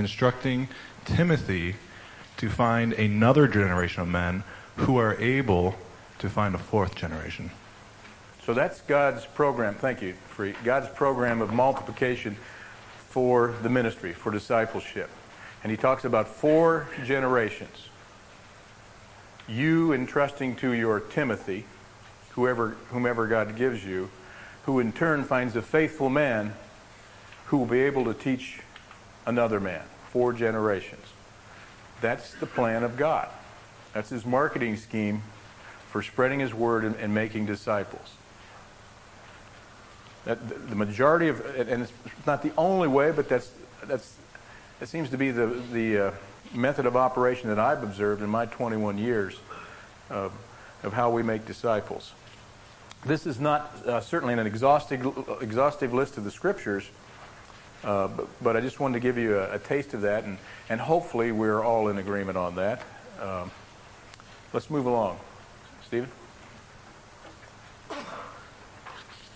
instructing Timothy to find another generation of men who are able to find a fourth generation. So that's God's program. Thank you, Free. God's program of multiplication for the ministry, for discipleship. And he talks about four generations. You entrusting to your Timothy, whoever, whomever God gives you, who in turn finds a faithful man who will be able to teach another man. Four generations. That's the plan of God. That's his marketing scheme for spreading his word and, and making disciples. That, the majority of, and it's not the only way, but that's, that's, that seems to be the, the uh, method of operation that I've observed in my 21 years of, of how we make disciples. This is not uh, certainly an exhaustive, exhaustive list of the scriptures, uh, but, but, I just wanted to give you a, a, taste of that, and, and hopefully we're all in agreement on that. Um, let's move along. Stephen?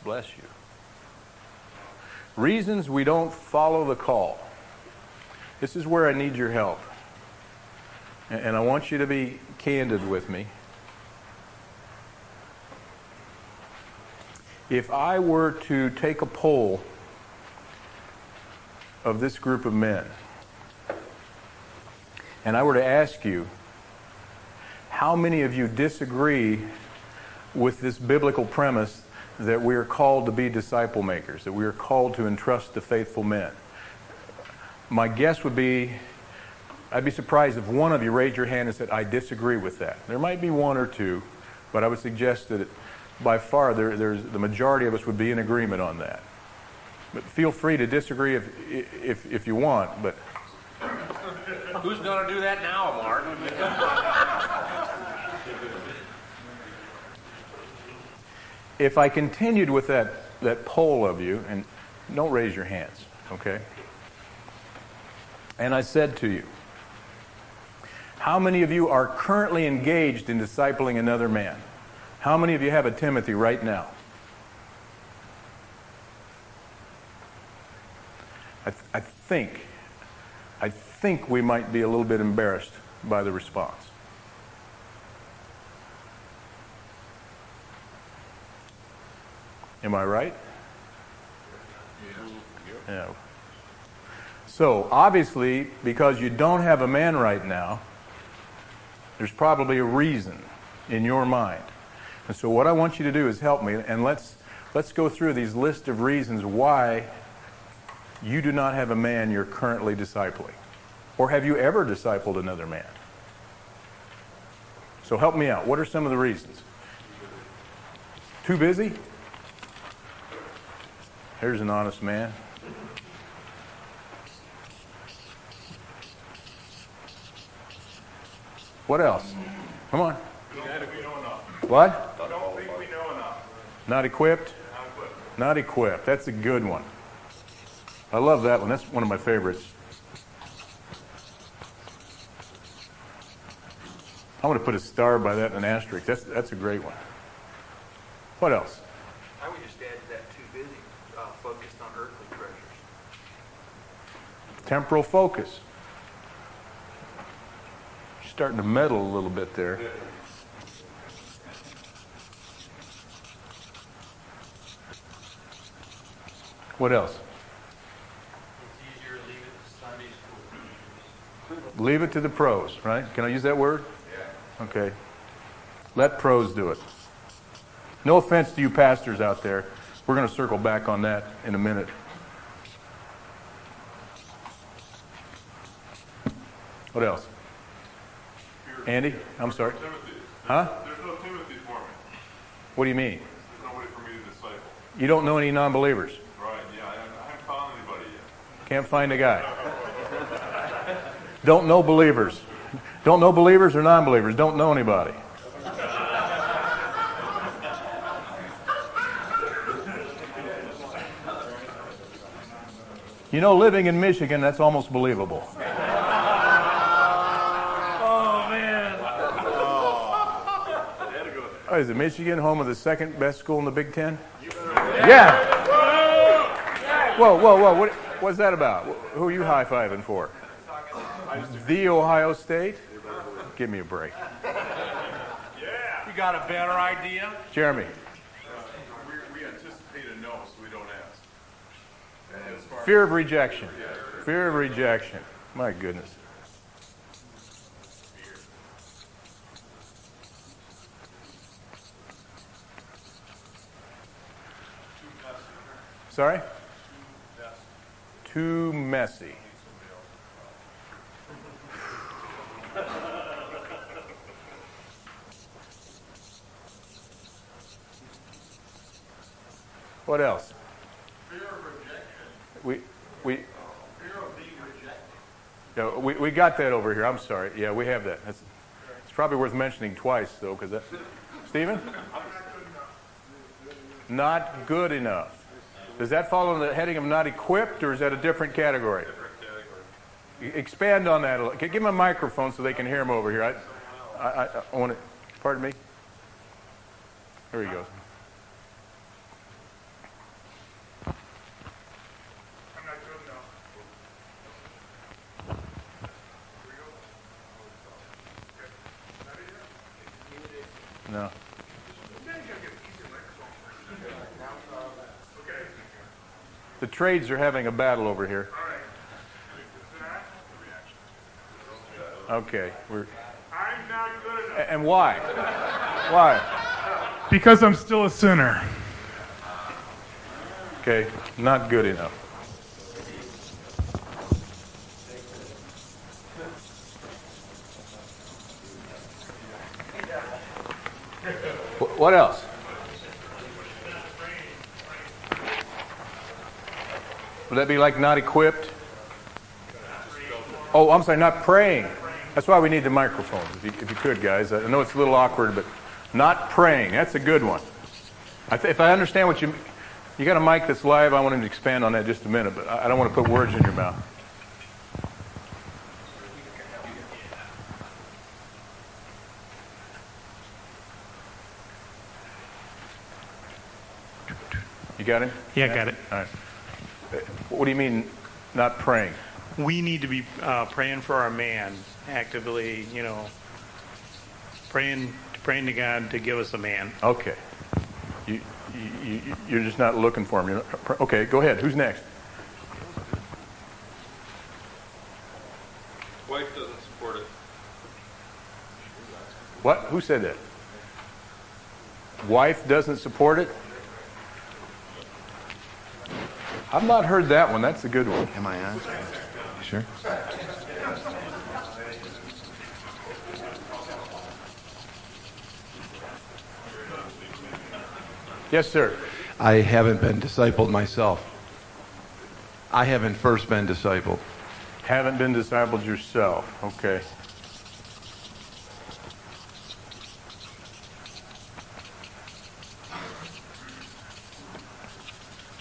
Bless you. Reasons we don't follow the call. This is where I need your help. And I want you to be candid with me. If I were to take a poll of this group of men, and I were to ask you, how many of you disagree with this biblical premise that we are called to be disciple makers, that we are called to entrust to faithful men? My guess would be I'd be surprised if one of you raised your hand and said, I disagree with that. There might be one or two, but I would suggest that by far there, the majority of us would be in agreement on that. But feel free to disagree if, if, if you want, but. Who's going to do that now, Mark? if I continued with that, that poll of you, and don't raise your hands, okay? And I said to you, how many of you are currently engaged in discipling another man? How many of you have a Timothy right now? I, th- I think, I think we might be a little bit embarrassed by the response. Am I right? Yeah. So, obviously, because you don't have a man right now, there's probably a reason in your mind. And so, what I want you to do is help me, and let's, let's go through these list of reasons why you do not have a man you're currently discipling. Or have you ever discipled another man? So, help me out. What are some of the reasons? Too busy? Here's an honest man. What else? Come on. What? Don't think we know enough. Not equipped? Not equipped. Not equipped. That's a good one. I love that one. That's one of my favorites. I'm going to put a star by that and an asterisk. That's, that's a great one. What else? I would just add to that too busy, uh, focused on earthly treasures. Temporal focus. You're starting to meddle a little bit there. What else? It's easier to leave it to Sunday school. Leave it to the pros, right? Can I use that word? Yeah. Okay. Let pros do it. No offense to you pastors out there. We're going to circle back on that in a minute. What else? Andy? I'm sorry. Timothy. Huh? There's no Timothy for me. What do you mean? There's nobody for me to disciple. You don't know any non believers. Right, yeah, I haven't found anybody yet. Can't find a guy. Don't know believers. Don't know believers or non believers. Don't know anybody. You know, living in Michigan, that's almost believable. Oh, man. Oh, is it Michigan, home of the second best school in the Big Ten? Yeah. Whoa, whoa, whoa. What, what's that about? Who are you high fiving for? The Ohio State? Give me a break. Yeah. You got a better idea? Jeremy, We, we anticipate a no, so we don't ask. Fear of rejection. Fear of rejection. My goodness. Sorry? Too messy. What else? Fear of rejection, We, we, fear of being rejected. yeah, we, we got that over here. I'm sorry. Yeah, we have that. That's, it's probably worth mentioning twice, though, because that. Stephen? Not good enough. Does that fall under the heading of not equipped, or is that a different category? Expand on that a little. Give him a microphone so they can hear him over here. I, I, I, I want to. Pardon me. There he goes. No. The trades are having a battle over here. Okay. We're, I'm not good enough. and why? Why? Because I'm still a sinner. Okay. Not good enough. What else? Would that be like not equipped? Oh, I'm sorry, not praying. That's why we need the microphones, if you, if you could, guys. I know it's a little awkward, but not praying. That's a good one. I th- if I understand what you, you got a mic that's live. I want him to expand on that just a minute, but I, I don't want to put words in your mouth. You got him? Yeah, got it. All right. What do you mean, not praying? We need to be uh, praying for our man actively, you know, praying, praying to God to give us a man. Okay. You, you, you, you're just not looking for him. You're not, okay, go ahead. Who's next? Wife doesn't support it. What? Who said that? Wife doesn't support it? I've not heard that one. That's a good one. Am I on? Sure. Yes, sir. I haven't been discipled myself. I haven't first been discipled. Haven't been discipled yourself. Okay.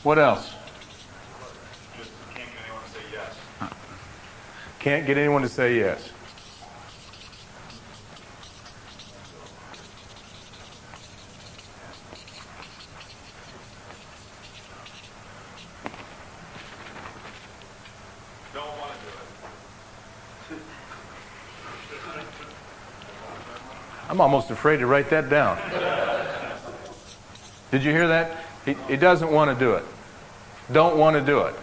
What else? Just can't get anyone to say yes. Can't get anyone to say yes. Don't want to do it. I'm almost afraid to write that down. Did you hear that? He, he doesn't want to do it. Don't want to do it.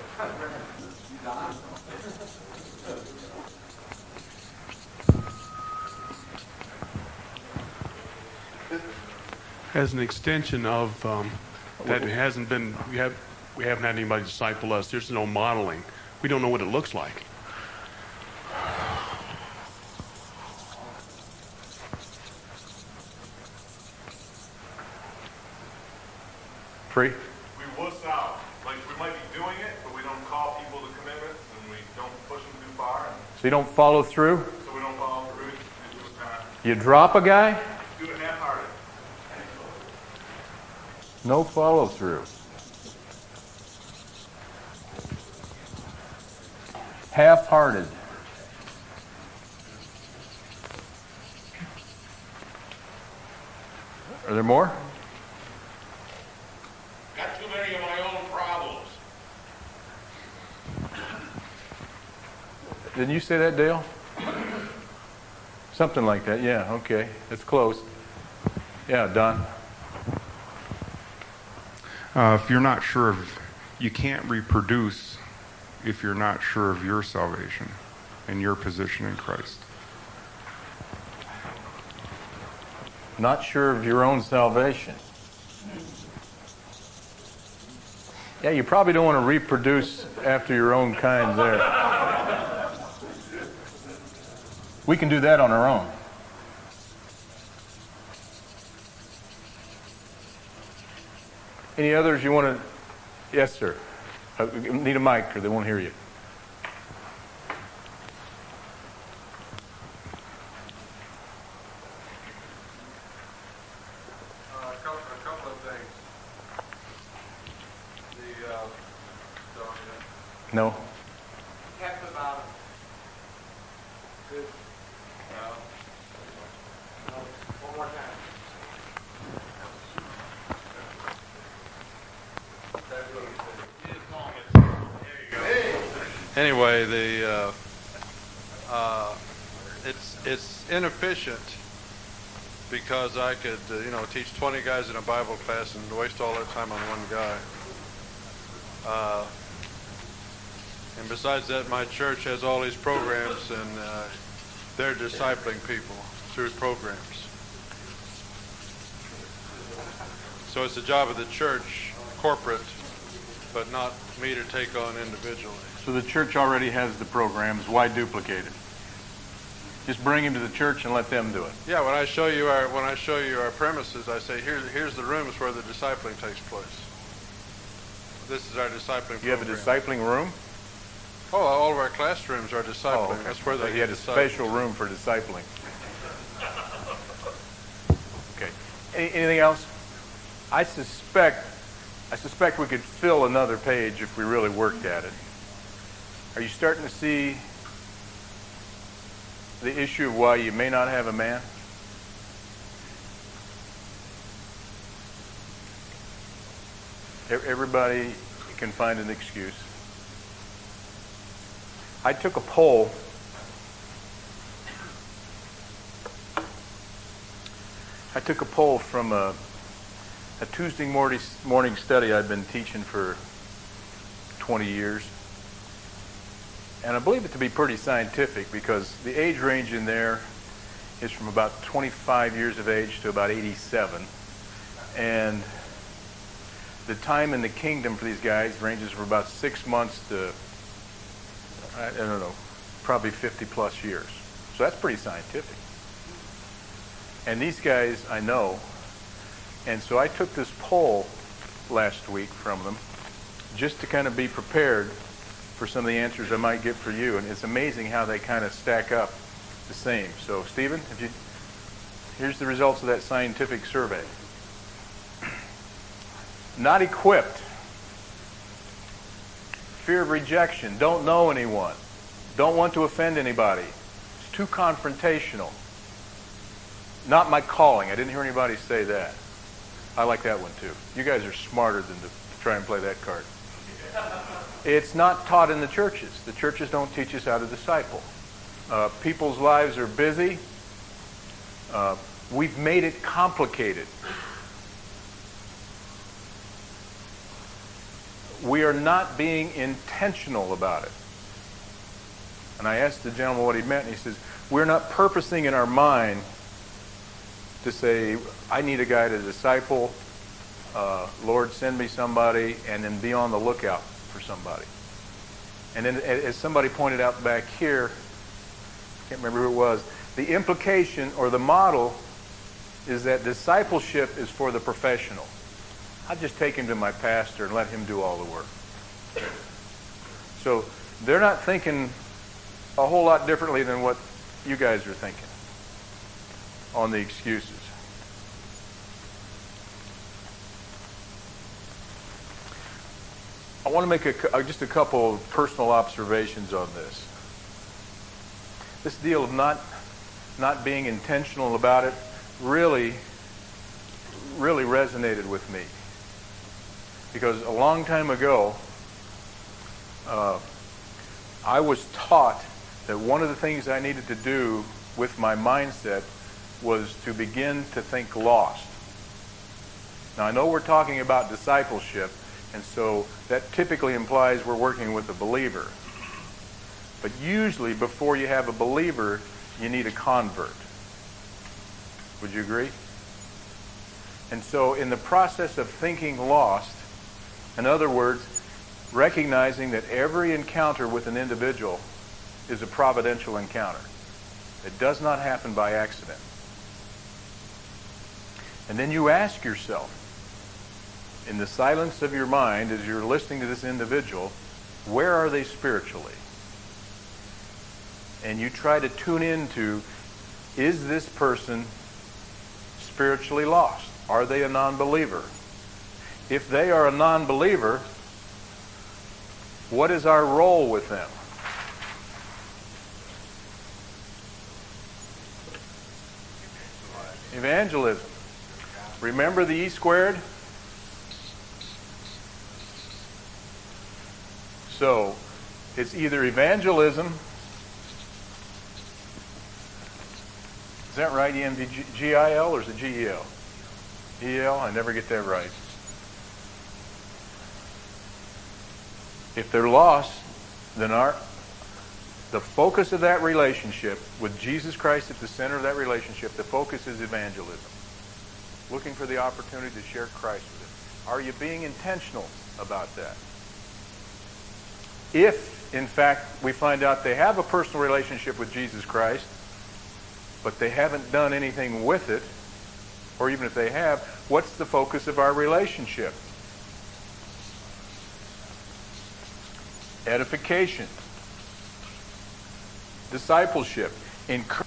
as an extension of um, that hasn't been we have we haven't had anybody disciple us. There's no modeling. We don't know what it looks like. Free? We wuss out. Like, we might be doing it, but we don't call people to commitments, and we don't push them too far, So you don't follow through? so we don't follow through. We do it kind of, You drop a guy? do it half-hearted. No follow through. Half hearted. Are there more? Got too many of my own problems. Didn't you say that, Dale? Something like that, yeah, okay. It's close. Yeah, Don? Uh, if you're not sure of, you can't reproduce if you're not sure of your salvation and your position in Christ. Not sure of your own salvation. Yeah, you probably don't want to reproduce after your own kind there. We can do that on our own. Any others you want to? Yes, sir. Uh, need a mic or they won't hear you. A couple of things. The, uh, a couple, a couple of things. The, uh, so, yeah. No? Half the bottom. Good. No. No. One more time. That's what he said. Anyway, the, uh, uh, it's, it's inefficient because I could, uh, you know, teach 20 guys in a Bible class and waste all that time on one guy. Uh, and besides that, my church has all these programs, and uh, they're discipling people through programs. So it's the job of the church, corporate, but not me to take on individually. So the church already has the programs. Why duplicate it? Just bring him to the church and let them do it. Yeah, when I show you our when I show you our premises, I say here's here's the rooms where the discipling takes place. This is our discipling. You have a discipling room? Oh, all of our classrooms are discipling. Oh, okay. That's where So they you had a special room for discipling. Okay. Any, anything else? I suspect, I suspect we could fill another page if we really worked at it. Are you starting to see the issue of why you may not have a man? Everybody can find an excuse. I took a poll. I took a poll from a, a Tuesday morning, morning study I'd been teaching for 20 years. And I believe it to be pretty scientific because the age range in there is from about 25 years of age to about 87. And the time in the kingdom for these guys ranges from about six months to I, don't know, probably 50 plus years. So that's pretty scientific. And these guys I know. And so I took this poll last week from them just to kind of be prepared for some of the answers I might get for you. And it's amazing how they kind of stack up the same. So, Stephen, if you, here's the results of that scientific survey. Not equipped fear of rejection, don't know anyone, don't want to offend anybody. It's too confrontational. Not my calling. I didn't hear anybody say that. I like that one too. You guys are smarter than to try and play that card. It's not taught in the churches. The churches don't teach us how to disciple. Uh, people's lives are busy. Uh, we've made it complicated. we are not being intentional about it. And I asked the gentleman what he meant, and he says, We're not purposing in our mind to say, I need a guy to disciple, uh, Lord, send me somebody, and then be on the lookout for somebody. And then, as somebody pointed out back here, I can't remember who it was, the implication or the model is that discipleship is for the professional. I'll just take him to my pastor and let him do all the work. So they're not thinking a whole lot differently than what you guys are thinking on the excuses. I want to make a, uh, just a couple of personal observations on this. This deal of not not being intentional about it really really resonated with me because a long time ago, uh, I was taught that one of the things I needed to do with my mindset was to begin to think lost. Now, I know we're talking about discipleship, and so that typically implies we're working with a believer. But usually, before you have a believer, you need a convert. Would you agree? And so, in the process of thinking lost, in other words, recognizing that every encounter with an individual is a providential encounter. It does not happen by accident. And then you ask yourself, in the silence of your mind, as you're listening to this individual, where are they spiritually? And you try to tune into, is this person spiritually lost? Are they a non-believer? If they are a non-believer, what is our role with them? Evangelism. Remember the E squared? So, it's either evangelism. Is that right, E-M-V-G-I-L, or is it G-E-L? E-L? I never get that right. If they're lost, then our the focus of that relationship with Jesus Christ at the center of that relationship, the focus is evangelism. Looking for the opportunity to share Christ with them. Are you being intentional about that? If, in fact, we find out they have a personal relationship with Jesus Christ, but they haven't done anything with it, or even if they have, what's the focus of our relationship? Edification discipleship. Encourage.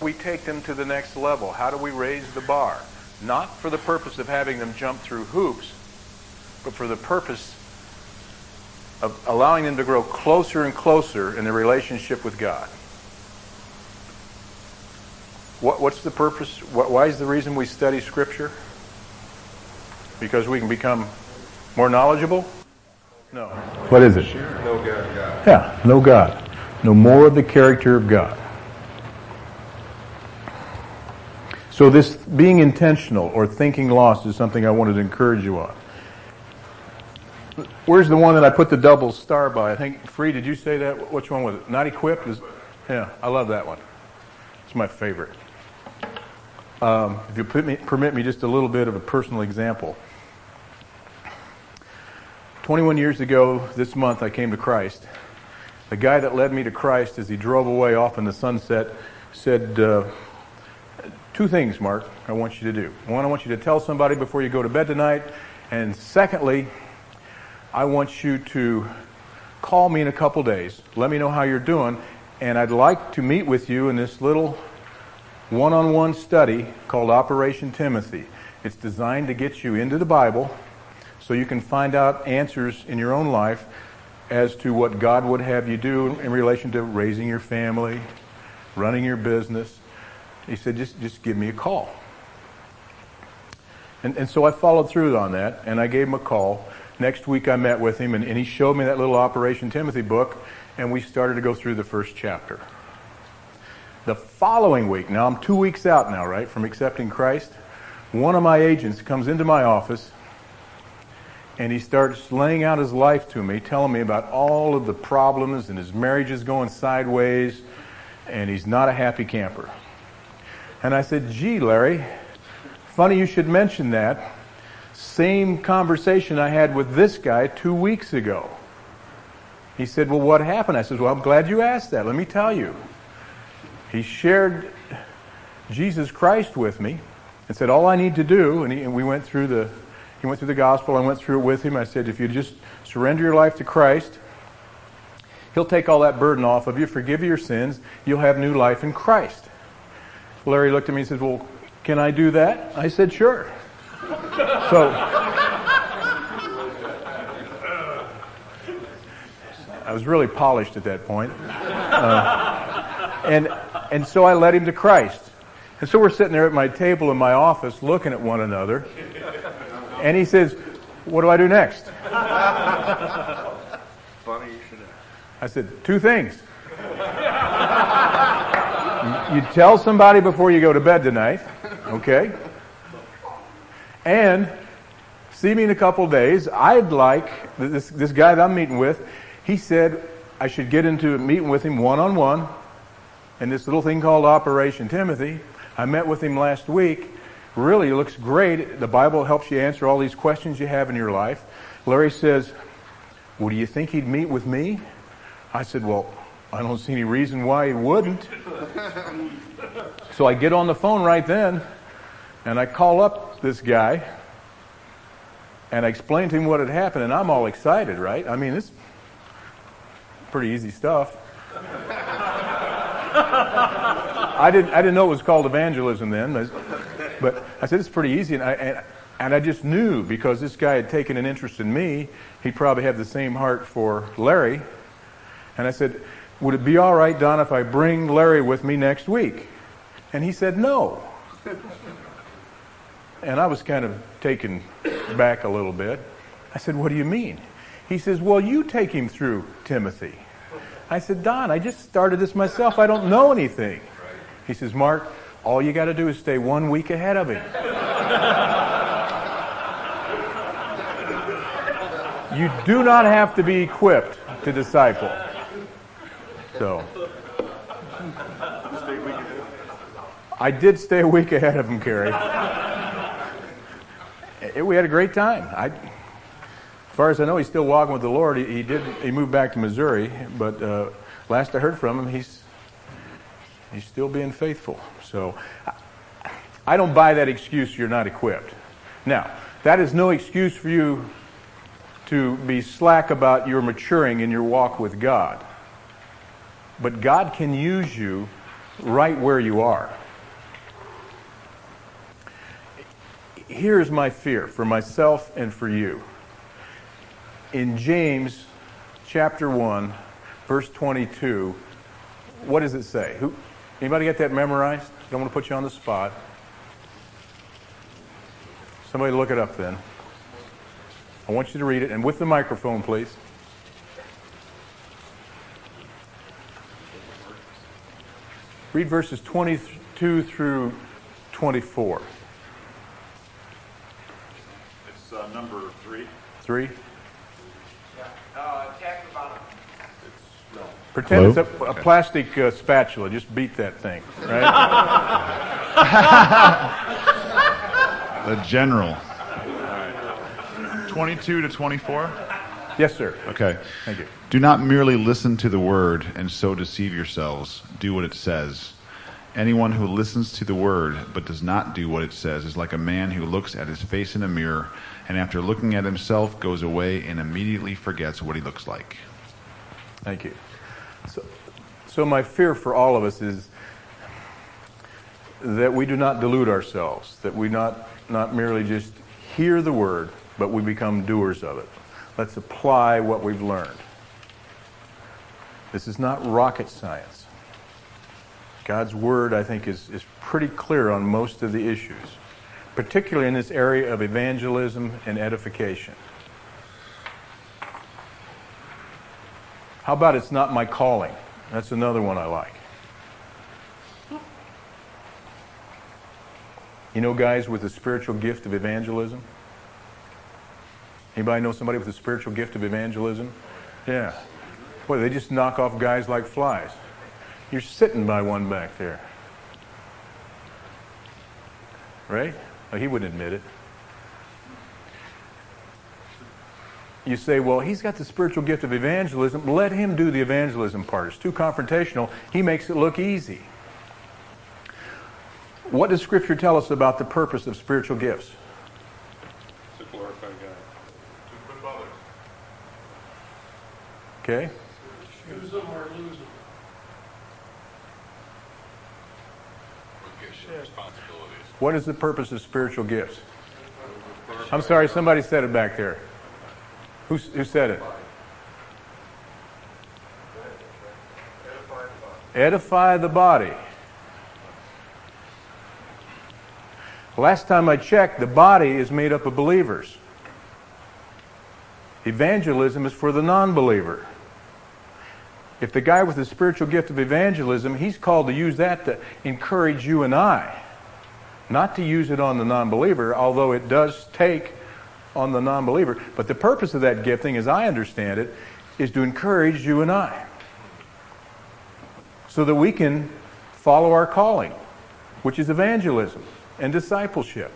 We take them to the next level. How do we raise the bar? Not for the purpose of having them jump through hoops, but for the purpose of allowing them to grow closer and closer in their relationship with God. What, what's the purpose? What, why is the reason we study Scripture? Because we can become more knowledgeable? No. What is it? Know God. Yeah, know God. Know more of the character of God. So this being intentional or thinking lost is something I wanted to encourage you on. Where's the one that I put the double star by? I think, Free, did you say that? Which one was it? Not equipped? Is, yeah, I love that one. It's my favorite. Um, if you me, permit me just a little bit of a personal example. 21 years ago this month, I came to Christ. The guy that led me to Christ, as he drove away off in the sunset, said, uh, Two things, Mark, I want you to do. One, I want you to tell somebody before you go to bed tonight. And secondly, I want you to call me in a couple days. Let me know how you're doing. And I'd like to meet with you in this little one on one study called Operation Timothy. It's designed to get you into the Bible so you can find out answers in your own life as to what God would have you do in relation to raising your family, running your business. He said, just, just give me a call. And, and so I followed through on that, and I gave him a call. Next week I met with him, and, and he showed me that little Operation Timothy book, and we started to go through the first chapter. The following week, now I'm two weeks out now, right, from accepting Christ, one of my agents comes into my office and he starts laying out his life to me, telling me about all of the problems and his marriage is going sideways and he's not a happy camper. And I said, gee, Larry, funny you should mention that. Same conversation I had with this guy two weeks ago. He said, well, what happened? I said, well, I'm glad you asked that. Let me tell you. He shared Jesus Christ with me and said, all I need to do, and, he, and we went through the, he went through the gospel. I went through it with him. I said, if you just surrender your life to Christ, He'll take all that burden off of you, forgive your sins. You'll have new life in Christ. Larry looked at me and said, Well, can I do that? I said, Sure. So, I was really polished at that point. Uh, and, and so I led him to Christ. And so we're sitting there at my table in my office looking at one another. And he says, What do I do next? Funny you should I said, two things. you tell somebody before you go to bed tonight, okay? And see me in a couple days. I'd like this this guy that I'm meeting with. He said I should get into a meeting with him one on one, in this little thing called Operation Timothy. I met with him last week. Really looks great. The Bible helps you answer all these questions you have in your life. Larry says, "Well, do you think he'd meet with me?" I said, "Well." I don't see any reason why he wouldn't. so I get on the phone right then and I call up this guy and I explain to him what had happened, and I'm all excited, right? I mean, it's pretty easy stuff. I didn't, I didn't know it was called evangelism then, but, I said it's pretty easy, and I, and, and I just knew because this guy had taken an interest in me, he'd probably have the same heart for Larry. And I said, Would it be all right, Don, if I bring Larry with me next week? And he said, No. And I was kind of taken back a little bit. I said, What do you mean? He says, Well, you take him through Timothy. I said, Don, I just started this myself. I don't know anything. He says, Mark, all you got to do is stay one week ahead of him. you do not have to be equipped to disciple. So. I did stay a week ahead of him, We had a great time. I, as far as I know, he's still walking with the Lord. He, he did. He moved back to Missouri, but uh, last I heard from him, he's he's still being faithful. So I, I don't buy that excuse. You're not equipped. Now, that is no excuse for you to be slack about your maturing in your walk with God. But God can use you right where you are. Here's my fear for myself and for you. In James chapter 1, verse 22, what does it say? Who, anybody get that memorized? I don't want to put you on the spot. Somebody look it up then. I want you to read it, and with the microphone, please. Read verses 22 through 24. It's uh, number three. Three? Uh, attack the bottom. Pretend it's a, a plastic uh, spatula. Just beat that thing, right? The general. 22 to 24? yes, sir. Okay. Thank you. Do not merely listen to the word and so deceive yourselves. Do what it says. Anyone who listens to the word but does not do what it says is like a man who looks at his face in a mirror and after looking at himself goes away and immediately forgets what he looks like. Thank you. So, so my fear for all of us is that we do not delude ourselves, that we not, not merely just hear the word, but we become doers of it. Let's apply what we've learned. This is not rocket science. God's word, I think, is, is pretty clear on most of the issues, particularly in this area of evangelism and edification. How about it's not my calling? That's another one I like. You know guys with the spiritual gift of evangelism? Anybody know somebody with a spiritual gift of evangelism? Yeah. Boy, they just knock off guys like flies. You're sitting by one back there. Right? He wouldn't admit it. You say, well, he's got the spiritual gift of evangelism. Let him do the evangelism part. It's too confrontational. He makes it look easy. What does Scripture tell us about the purpose of spiritual gifts? To glorify God. To equip others. Okay? Use them or lose them. What is the purpose of spiritual gifts? I'm sorry, somebody said it back there. Who, who said it? Edify the body. Last time I checked, the body is made up of believers. Evangelism is for the non believer. If the guy with the spiritual gift of evangelism, he's called to use that to encourage you and I, not to use it on the non believer, although it does take on the non believer. But the purpose of that gifting, as I understand it, is to encourage you and I so that we can follow our calling, which is evangelism and discipleship.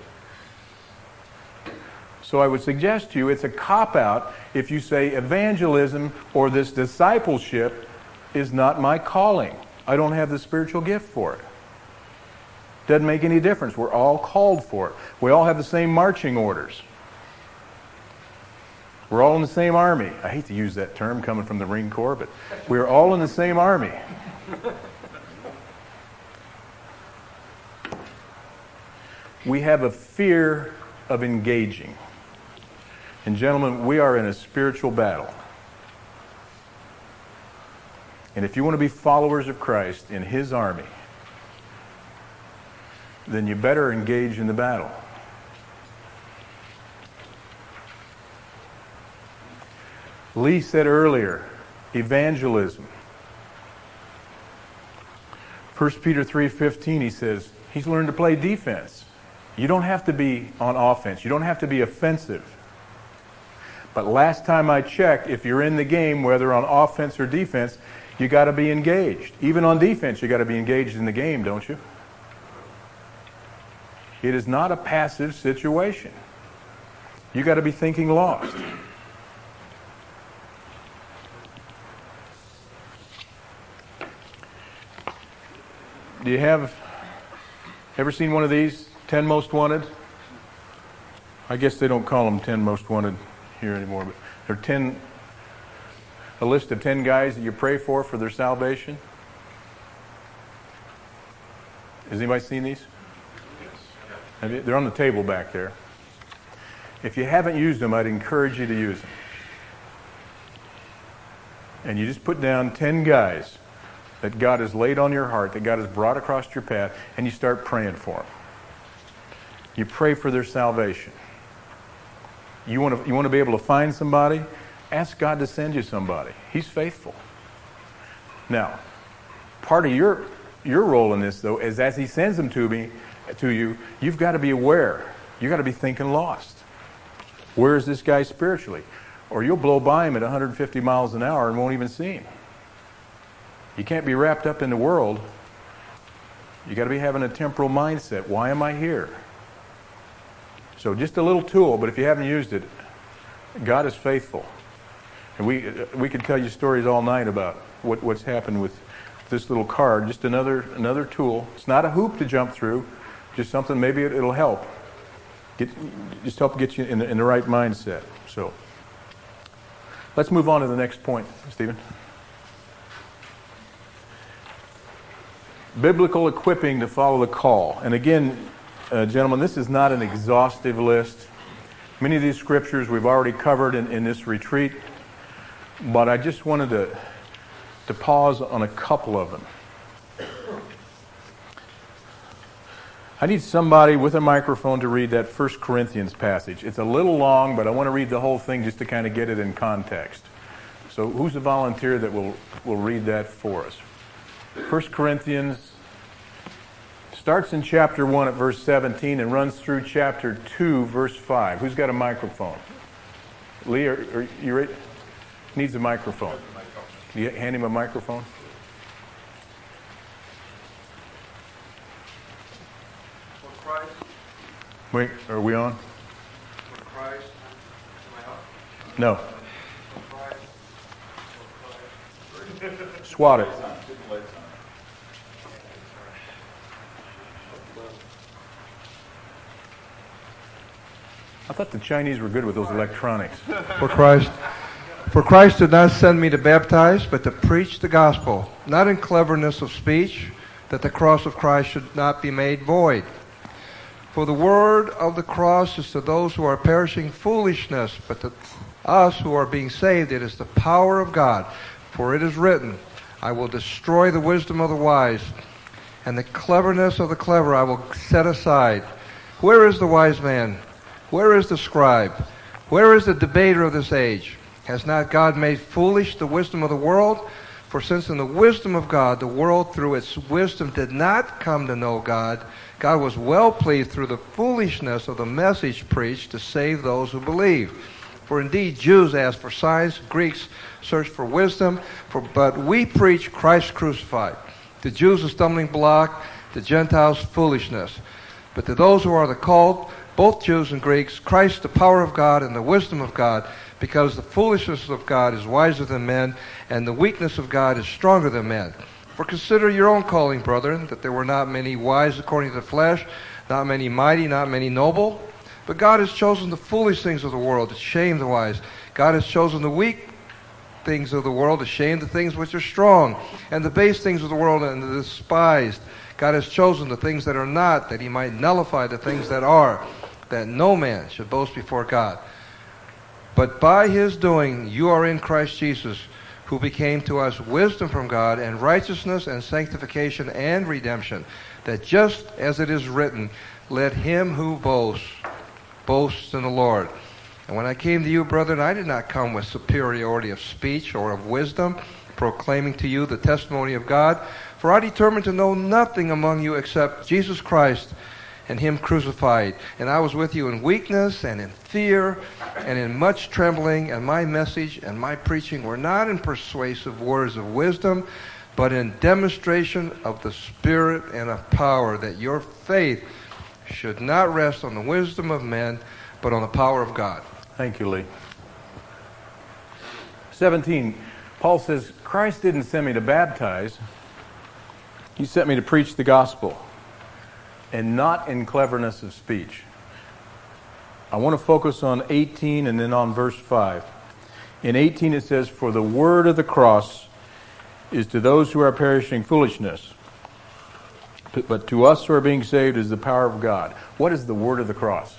So I would suggest to you it's a cop out if you say evangelism or this discipleship is not my calling. I don't have the spiritual gift for it. Doesn't make any difference. We're all called for it. We all have the same marching orders. We're all in the same army. I hate to use that term coming from the Marine Corps, but we're all in the same army. We have a fear of engaging. And, gentlemen, we are in a spiritual battle. And if you want to be followers of Christ in His army, then you better engage in the battle. Lee said earlier, evangelism. 1 Peter 3:15 he says, he's learned to play defense. You don't have to be on offense. You don't have to be offensive. But last time I checked, if you're in the game, whether on offense or defense, you got to be engaged. Even on defense, you got to be engaged in the game, don't you? It is not a passive situation. You got to be thinking lost. Do you have ever seen one of these 10 most wanted? I guess they don't call them 10 most wanted here anymore, but they're 10 a list of 10 guys that you pray for for their salvation. Has anybody seen these? They're on the table back there. If you haven't used them, I'd encourage you to use them. And you just put down 10 guys that God has laid on your heart, that God has brought across your path, and you start praying for them. You pray for their salvation. You want to, you want to be able to find somebody? Ask God to send you somebody. He's faithful. Now, part of your, your role in this, though, is as He sends them to me, to you, you've got to be aware. You've got to be thinking lost. Where is this guy spiritually? Or you'll blow by him at 150 miles an hour and won't even see him. You can't be wrapped up in the world. You've got to be having a temporal mindset. Why am I here? So just a little tool, but if you haven't used it, God is faithful. And we, we could tell you stories all night about what, what's happened with this little card. Just another, another tool. It's not a hoop to jump through, just something maybe it, will help. Get, just help get you in the, in the right mindset. So let's move on to the next point, Stephen. biblical equipping to follow the call. And again, uh, gentlemen, this is not an exhaustive list. Many of these scriptures we've already covered in, in this retreat, but I just wanted to, to pause on a couple of them. I need somebody with a microphone to read that First Corinthians passage. It's a little long, but I want to read the whole thing just to kind of get it in context. So, who's the volunteer that will, will read that for us? 1 Corinthians starts in chapter 1 at verse 17 and runs through chapter 2, verse 5. Who's got a microphone? Lee, are, are you ready? Needs a microphone. Can you hand him a microphone? Wait, are we on? No. Swat it. I thought the Chinese were good with those electronics. For Christ. For Christ did not send me to baptize, but to preach the gospel, not in cleverness of speech, that the cross of Christ should not be made void. For the word of the cross is to those who are perishing foolishness, but to us who are being saved it is the power of God. For it is written, I will destroy the wisdom of the wise, and the cleverness of the clever I will set aside. Where is the wise man? Where is the scribe? Where is the debater of this age? Has not God made foolish the wisdom of the world? For since in the wisdom of God, the world through its wisdom did not come to know God, God was well pleased through the foolishness of the message preached to save those who believe. For indeed, Jews ask for signs, Greeks search for wisdom, for, but we preach Christ crucified. The Jews a stumbling block, the Gentiles foolishness. But to those who are the called, both Jews and Greeks, Christ the power of God and the wisdom of God, because the foolishness of God is wiser than men, and the weakness of God is stronger than men. For consider your own calling, brethren, that there were not many wise according to the flesh, not many mighty, not many noble. But God has chosen the foolish things of the world to shame the wise. God has chosen the weak things of the world to shame the things which are strong, and the base things of the world and the despised. God has chosen the things that are not, that he might nullify the things that are, that no man should boast before God. But by his doing, you are in Christ Jesus, who became to us wisdom from God, and righteousness, and sanctification, and redemption, that just as it is written, let him who boasts boast in the Lord. And when I came to you, brethren, I did not come with superiority of speech or of wisdom, proclaiming to you the testimony of God. For I determined to know nothing among you except Jesus Christ and Him crucified. And I was with you in weakness and in fear and in much trembling. And my message and my preaching were not in persuasive words of wisdom, but in demonstration of the Spirit and of power, that your faith should not rest on the wisdom of men, but on the power of God. Thank you, Lee. 17, Paul says, Christ didn't send me to baptize, He sent me to preach the gospel, and not in cleverness of speech. I want to focus on 18 and then on verse 5. In 18, it says, For the word of the cross is to those who are perishing foolishness, but to us who are being saved is the power of God. What is the word of the cross?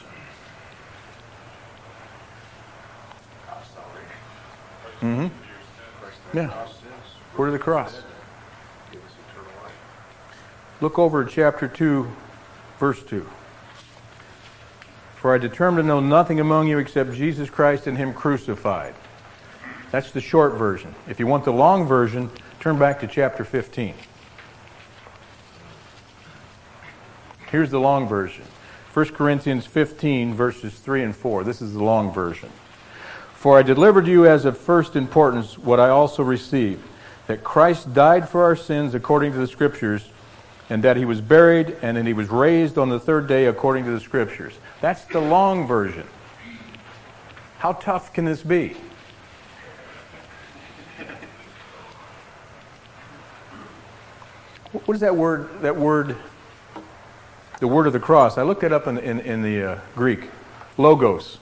Mm-hmm. Yeah. Word of the cross. Look over chapter 2, verse 2. For I determined to know nothing among you except Jesus Christ and Him crucified. That's the short version. If you want the long version, turn back to chapter 15. Here's the long version 1 Corinthians 15, verses 3 and 4. This is the long version. For I delivered to you as of first importance what I also received that Christ died for our sins according to the Scriptures, and that he was buried, and that he was raised on the third day according to the Scriptures. That's the long version. How tough can this be? What is that word? That word, the word of the cross. I looked it up in, in, in the uh, Greek. Logos.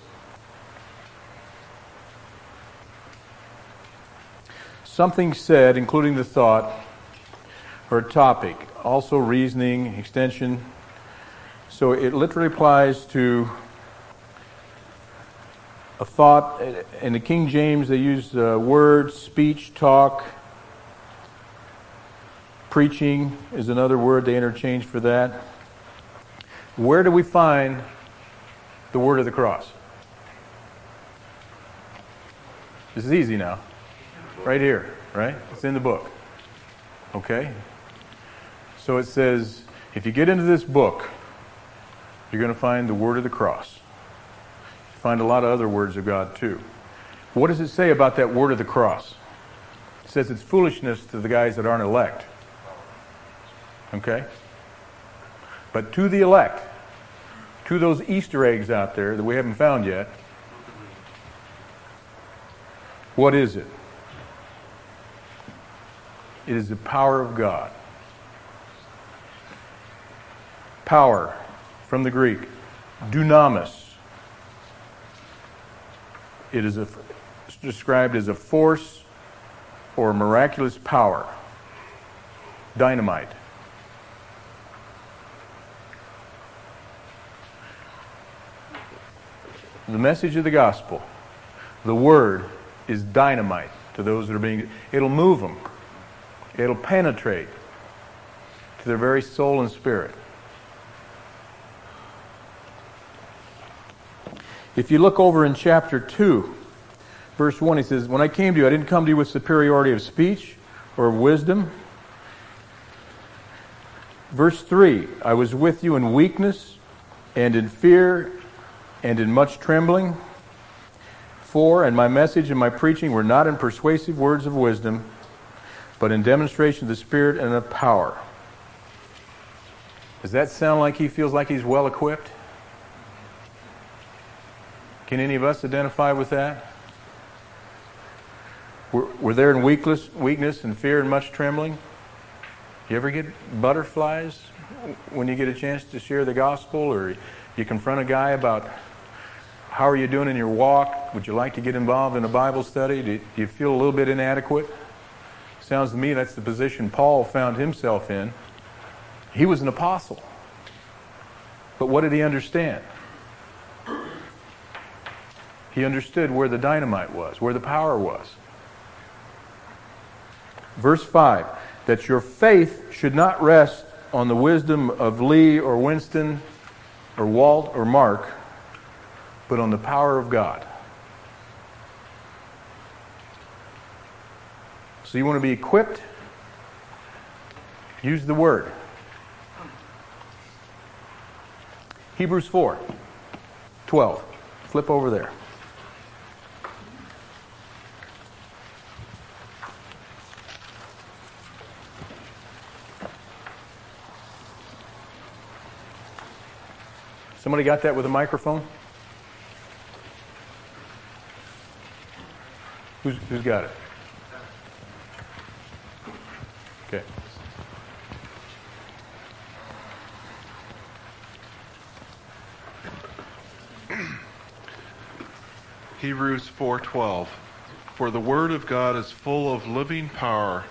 Something said, including the thought or topic, also reasoning, extension. So it literally applies to a thought. In the King James, they use the word, speech, talk. Preaching is another word they interchange for that. Where do we find the word of the cross? This is easy now. Right here, right? It's in the book. Okay? So it says if you get into this book, you're going to find the word of the cross. You find a lot of other words of God too. What does it say about that word of the cross? It says it's foolishness to the guys that aren't elect. Okay? But to the elect, to those Easter eggs out there that we haven't found yet, what is it? It is the power of God. Power, from the Greek, dunamis. It is a, described as a force or miraculous power. Dynamite. The message of the gospel, the word, is dynamite to those that are being. It'll move them. It'll penetrate to their very soul and spirit. If you look over in chapter 2, verse 1, he says, When I came to you, I didn't come to you with superiority of speech or wisdom. Verse 3 I was with you in weakness and in fear and in much trembling. 4 And my message and my preaching were not in persuasive words of wisdom, but in demonstration of the Spirit and of power. Does that sound like he feels like he's well equipped? Can any of us identify with that? We're, we're there in weakness, weakness and fear and much trembling. You ever get butterflies when you get a chance to share the gospel or you confront a guy about how are you doing in your walk? Would you like to get involved in a Bible study? Do you feel a little bit inadequate? Sounds to me that's the position Paul found himself in. He was an apostle. But what did he understand? He understood where the dynamite was, where the power was. Verse 5 that your faith should not rest on the wisdom of Lee or Winston or Walt or Mark, but on the power of God. So you want to be equipped? Use the word. Hebrews 4 12. Flip over there. Somebody got that with a microphone? Who's, who's got it? Okay. Hebrews 4:12 For the word of God is full of living power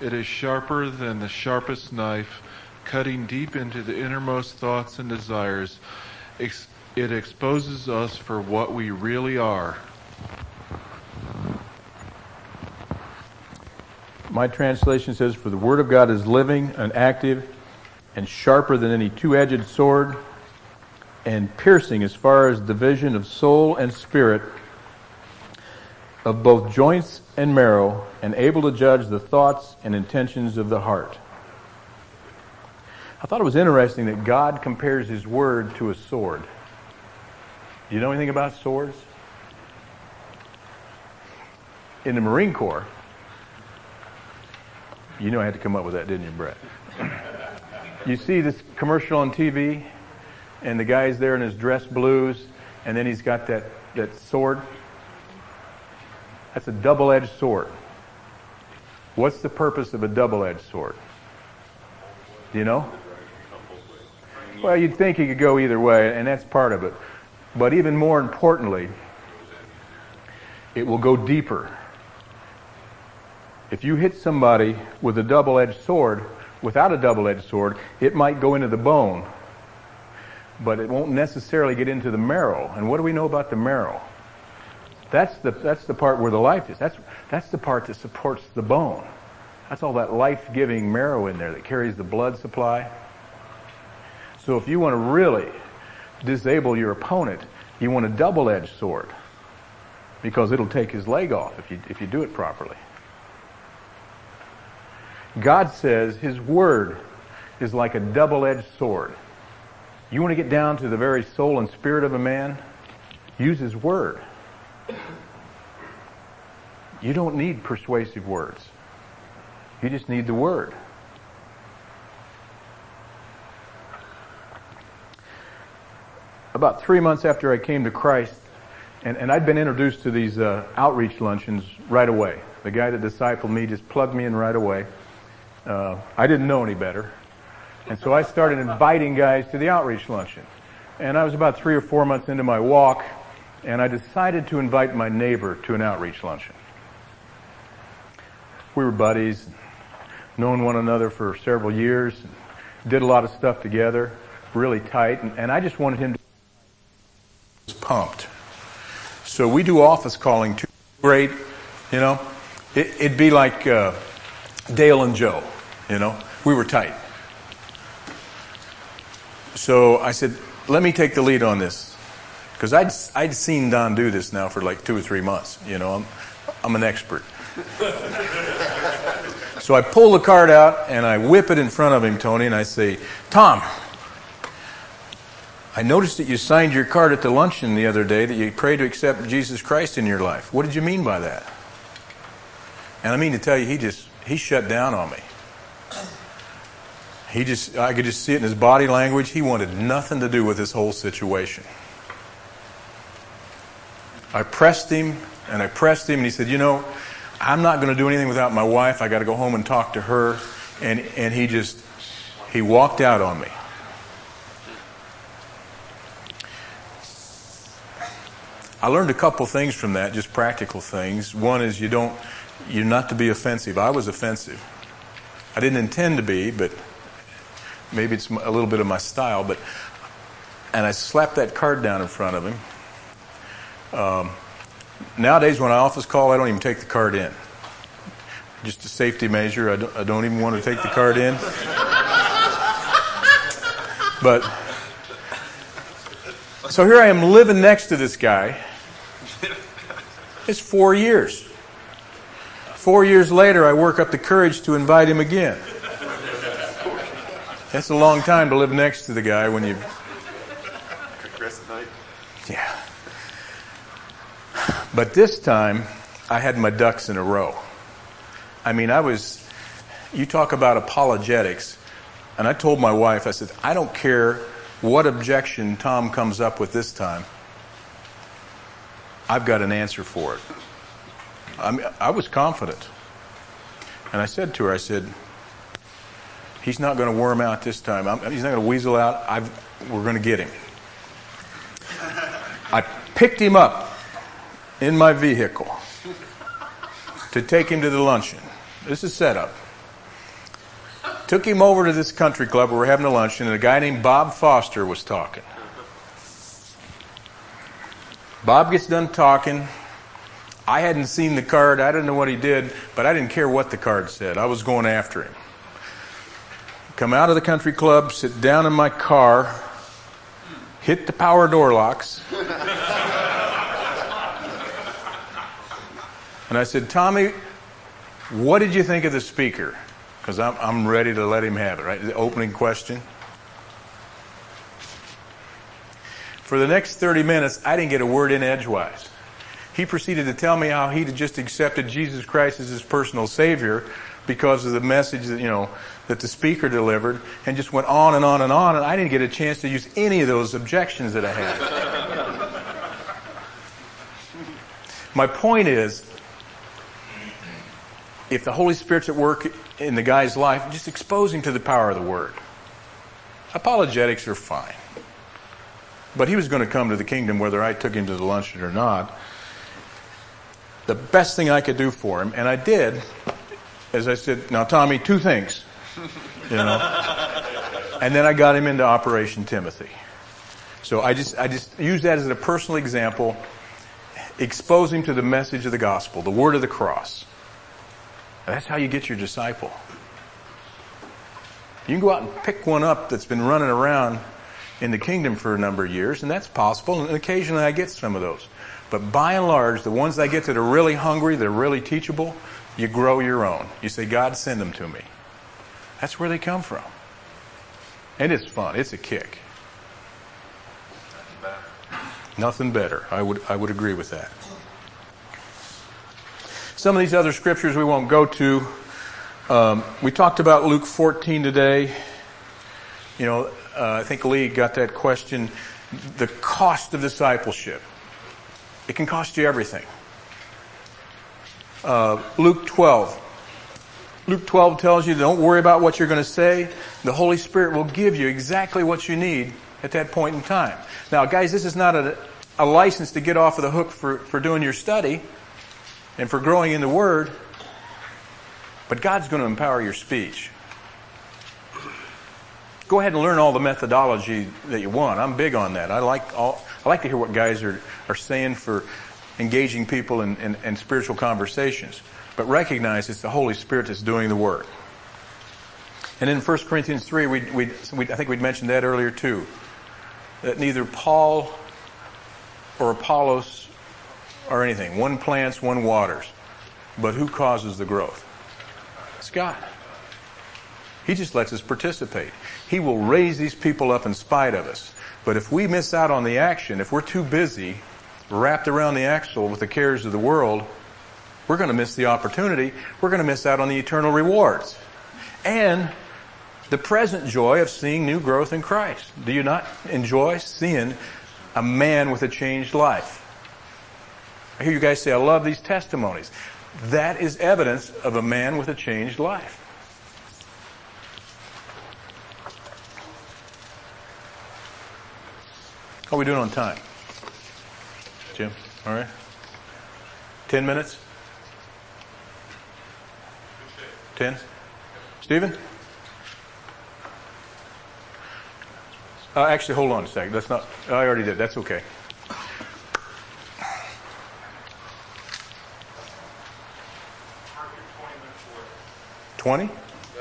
it is sharper than the sharpest knife cutting deep into the innermost thoughts and desires it exposes us for what we really are My translation says, For the Word of God is living and active and sharper than any two edged sword and piercing as far as division of soul and spirit, of both joints and marrow, and able to judge the thoughts and intentions of the heart. I thought it was interesting that God compares His Word to a sword. Do you know anything about swords? In the Marine Corps, you know I had to come up with that, didn't you, Brett? you see this commercial on TV, and the guy's there in his dress blues, and then he's got that, that sword. That's a double edged sword. What's the purpose of a double edged sword? Do you know? Well, you'd think he could go either way, and that's part of it. But even more importantly, it will go deeper. If you hit somebody with a double edged sword, without a double edged sword, it might go into the bone, but it won't necessarily get into the marrow. And what do we know about the marrow? That's the, that's the part where the life is. That's, that's the part that supports the bone. That's all that life giving marrow in there that carries the blood supply. So if you want to really disable your opponent, you want a double edged sword because it'll take his leg off if you, if you do it properly. God says His Word is like a double edged sword. You want to get down to the very soul and spirit of a man? Use His Word. You don't need persuasive words. You just need the Word. About three months after I came to Christ, and, and I'd been introduced to these uh, outreach luncheons right away. The guy that discipled me just plugged me in right away. Uh, I didn't know any better. And so I started inviting guys to the outreach luncheon. And I was about three or four months into my walk, and I decided to invite my neighbor to an outreach luncheon. We were buddies, known one another for several years, did a lot of stuff together, really tight, and, and I just wanted him to pumped. So we do office calling too. Great, you know. It, would be like uh, Dale and Joe. You know, we were tight. So I said, let me take the lead on this. Because I'd, I'd seen Don do this now for like two or three months. You know, I'm, I'm an expert. So I pull the card out and I whip it in front of him, Tony, and I say, Tom, I noticed that you signed your card at the luncheon the other day that you prayed to accept Jesus Christ in your life. What did you mean by that? And I mean to tell you, he just, he shut down on me. He just, I could just see it in his body language. He wanted nothing to do with this whole situation. I pressed him and I pressed him and he said, you know, I'm not going to do anything without my wife. I got to go home and talk to her. And, and he just, he walked out on me. I learned a couple things from that, just practical things. One is you don't, you're not to be offensive. I was offensive. I didn't intend to be, but maybe it's a little bit of my style. But and I slapped that card down in front of him. Um, nowadays, when I office call, I don't even take the card in. Just a safety measure. I don't, I don't even want to take the card in. but so here I am living next to this guy. It's four years. Four years later, I work up the courage to invite him again. That's a long time to live next to the guy when you. Yeah. But this time, I had my ducks in a row. I mean, I was. You talk about apologetics. And I told my wife, I said, I don't care what objection Tom comes up with this time. I've got an answer for it. I, I was confident. And I said to her, I said, he's not going to worm out this time. I'm, he's not going to weasel out. I've, we're going to get him. I picked him up in my vehicle to take him to the luncheon. This is set up. Took him over to this country club where we're having a luncheon, and a guy named Bob Foster was talking. Bob gets done talking. I hadn't seen the card. I didn't know what he did, but I didn't care what the card said. I was going after him. Come out of the country club, sit down in my car, hit the power door locks. and I said, Tommy, what did you think of the speaker? Because I'm, I'm ready to let him have it, right? The opening question. For the next 30 minutes, I didn't get a word in edgewise. He proceeded to tell me how he'd just accepted Jesus Christ as his personal Savior because of the message that, you know, that the speaker delivered and just went on and on and on and I didn't get a chance to use any of those objections that I had. My point is, if the Holy Spirit's at work in the guy's life, just expose him to the power of the Word. Apologetics are fine. But he was going to come to the kingdom whether I took him to the luncheon or not. The best thing I could do for him, and I did, as I said, now Tommy, two things. You know. and then I got him into Operation Timothy. So I just I just use that as a personal example. Expose him to the message of the gospel, the word of the cross. And that's how you get your disciple. You can go out and pick one up that's been running around in the kingdom for a number of years, and that's possible, and occasionally I get some of those. But by and large, the ones I get that are really hungry, that are really teachable, you grow your own. You say, God, send them to me. That's where they come from. And it's fun. It's a kick. Nothing better. I would, I would agree with that. Some of these other scriptures we won't go to. Um, we talked about Luke 14 today. You know, uh, I think Lee got that question. The cost of discipleship. It can cost you everything. Uh, Luke 12. Luke 12 tells you don't worry about what you're going to say. The Holy Spirit will give you exactly what you need at that point in time. Now, guys, this is not a, a license to get off of the hook for, for doing your study and for growing in the Word, but God's going to empower your speech. Go ahead and learn all the methodology that you want. I'm big on that. I like all, I like to hear what guys are, are saying for engaging people in, in, in spiritual conversations. But recognize it's the Holy Spirit that's doing the work. And in 1 Corinthians 3, we, we, we, I think we'd mentioned that earlier too. That neither Paul or Apollos or anything, one plants, one waters. But who causes the growth? That's God. He just lets us participate. He will raise these people up in spite of us. But if we miss out on the action, if we're too busy, wrapped around the axle with the cares of the world, we're going to miss the opportunity. We're going to miss out on the eternal rewards. And the present joy of seeing new growth in Christ. Do you not enjoy seeing a man with a changed life? I hear you guys say, I love these testimonies. That is evidence of a man with a changed life. How are we doing on time? Jim? All right? Ten minutes? Ten? Stephen? Uh, actually, hold on a second. That's not, I already did. That's okay. Twenty?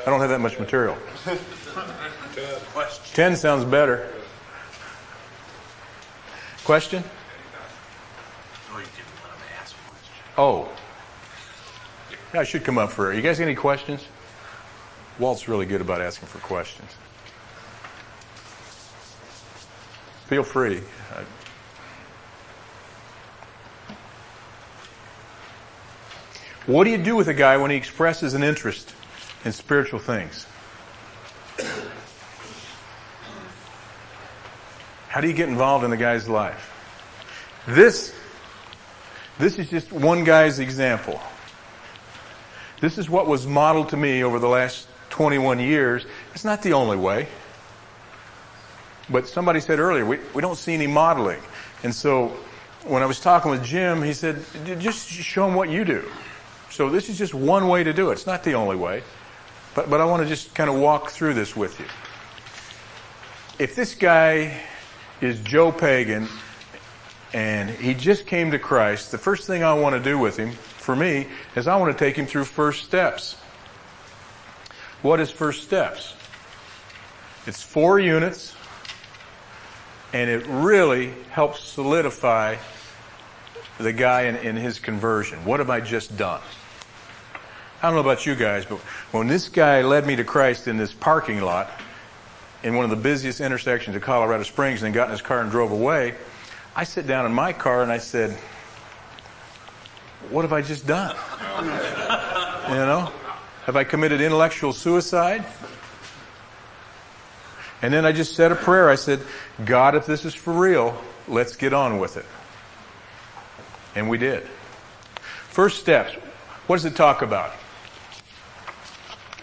I don't have that much material. Ten sounds better. Question? Oh. Yeah, I should come up for it. You guys got any questions? Walt's really good about asking for questions. Feel free. What do you do with a guy when he expresses an interest in spiritual things? How do you get involved in the guy's life? This, this is just one guy's example. This is what was modeled to me over the last 21 years. It's not the only way. But somebody said earlier, we, we don't see any modeling. And so when I was talking with Jim, he said, just show him what you do. So this is just one way to do it. It's not the only way. But, but I want to just kind of walk through this with you. If this guy is Joe Pagan and he just came to Christ, the first thing I want to do with him, for me, is I want to take him through first steps. What is first steps? It's four units and it really helps solidify the guy in, in, his conversion. What have I just done? I don't know about you guys, but when this guy led me to Christ in this parking lot in one of the busiest intersections of Colorado Springs and got in his car and drove away, I sit down in my car and I said, what have I just done? you know? Have I committed intellectual suicide? And then I just said a prayer. I said, God, if this is for real, let's get on with it. And we did. First steps. What does it talk about?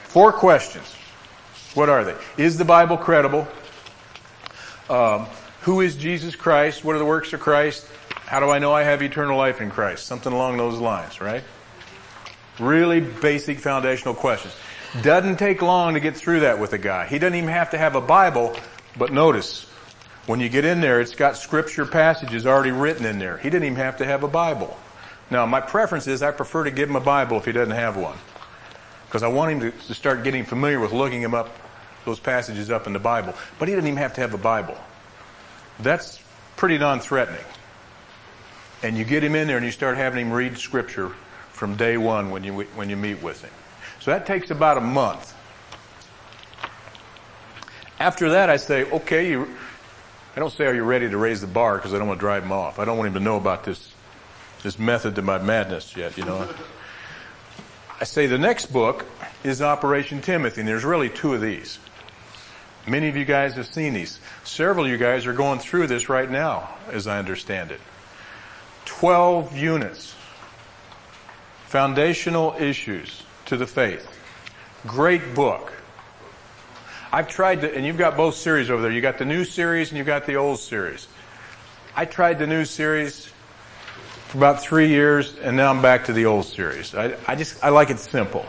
Four questions. What are they? Is the Bible credible? Um, who is Jesus Christ? What are the works of Christ? How do I know I have eternal life in Christ? Something along those lines, right? Really basic foundational questions. Doesn't take long to get through that with a guy. He doesn't even have to have a Bible, but notice, when you get in there, it's got scripture passages already written in there. He didn't even have to have a Bible. Now, my preference is I prefer to give him a Bible if he doesn't have one. Because I want him to, to start getting familiar with looking him up, those passages up in the Bible. But he doesn't even have to have a Bible. That's pretty non-threatening. And you get him in there and you start having him read scripture from day one when you, when you meet with him. So that takes about a month. After that, I say, okay, you, I don't say, are you ready to raise the bar because I don't want to drive him off. I don't want him to know about this, this method to my madness yet, you know. I say the next book is Operation Timothy, and there's really two of these. Many of you guys have seen these. Several of you guys are going through this right now, as I understand it. Twelve units. Foundational issues to the faith. Great book. I've tried to, and you've got both series over there. You got the new series and you've got the old series. I tried the new series for about three years and now I'm back to the old series. I, I just, I like it simple.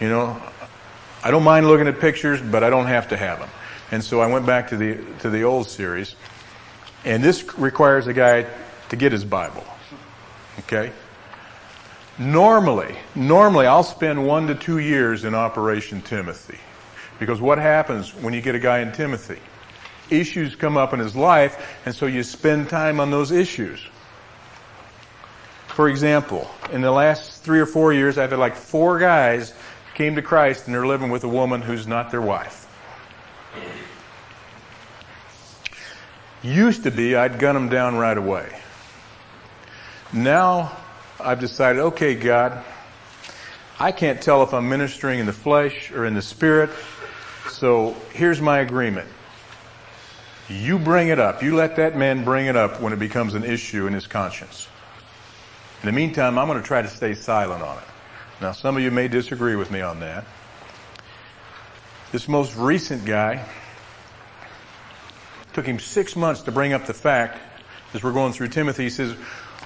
You know, I don't mind looking at pictures, but I don't have to have them. And so I went back to the, to the old series. And this requires a guy to get his Bible. Okay? Normally, normally I'll spend one to two years in Operation Timothy. Because what happens when you get a guy in Timothy? Issues come up in his life, and so you spend time on those issues. For example, in the last three or four years, I've had like four guys came to Christ and they're living with a woman who's not their wife. Used to be, I'd gun them down right away. Now, I've decided, okay, God, I can't tell if I'm ministering in the flesh or in the spirit, so here's my agreement. You bring it up. You let that man bring it up when it becomes an issue in his conscience. In the meantime, I'm going to try to stay silent on it. Now, some of you may disagree with me on that. This most recent guy took him six months to bring up the fact, as we're going through Timothy, he says,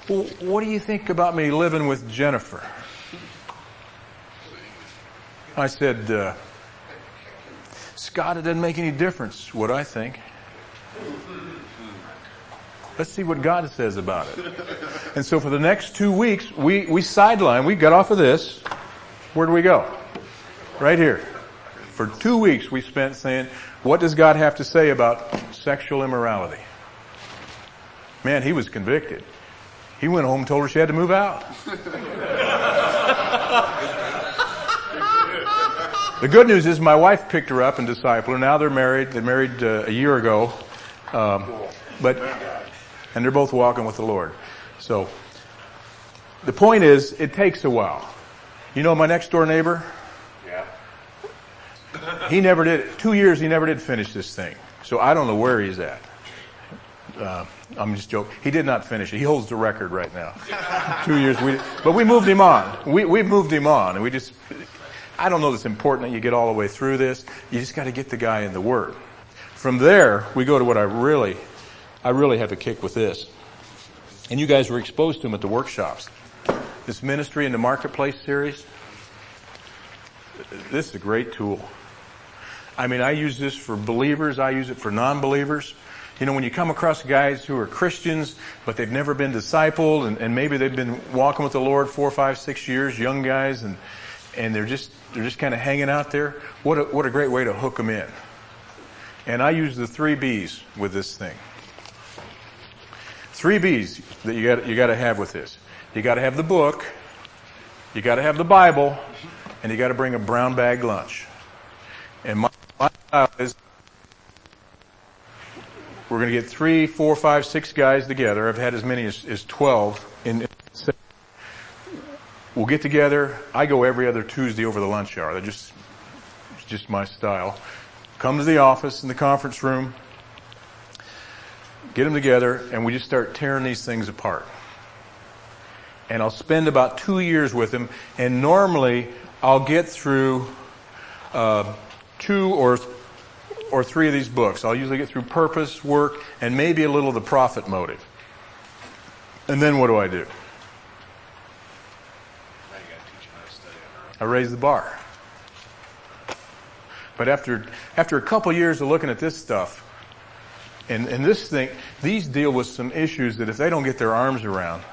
well, what do you think about me living with Jennifer? I said, uh, Scott, it doesn't make any difference what I think. Let's see what God says about it. And so for the next two weeks, we, we sideline, we got off of this. Where do we go? Right here. For two weeks we spent saying, what does God have to say about sexual immorality? Man, he was convicted. He went home and told her she had to move out. the good news is my wife picked her up and discipled her. Now they're married. They married uh, a year ago. Um, but, and they're both walking with the Lord. So, the point is, it takes a while. You know my next door neighbor? Yeah. He never did, two years he never did finish this thing. So I don't know where he's at. Uh, I'm just joking. He did not finish it. He holds the record right now. two years. We, but we moved him on. We, we moved him on and we just, I don't know that it's important that you get all the way through this. You just gotta get the guy in the Word. From there, we go to what I really, I really have a kick with this. And you guys were exposed to him at the workshops. This ministry in the marketplace series, this is a great tool. I mean, I use this for believers. I use it for non-believers. You know, when you come across guys who are Christians, but they've never been discipled, and, and maybe they've been walking with the Lord four, five, six years, young guys, and and they're just they're just kind of hanging out there. What a, what a great way to hook them in. And I use the three B's with this thing. Three B's that you got you got to have with this. You got to have the book, you got to have the Bible, and you got to bring a brown bag lunch. And my, my style is we're going to get three, four, five, six guys together. I've had as many as, as 12 in, We'll get together. I go every other Tuesday over the lunch hour. That just, just my style. Come to the office in the conference room, get them together, and we just start tearing these things apart. And I'll spend about two years with them, and normally I'll get through uh, two or or three of these books. I'll usually get through purpose, work, and maybe a little of the profit motive. And then what do I do? I raise the bar. But after after a couple years of looking at this stuff, and, and this thing, these deal with some issues that if they don't get their arms around,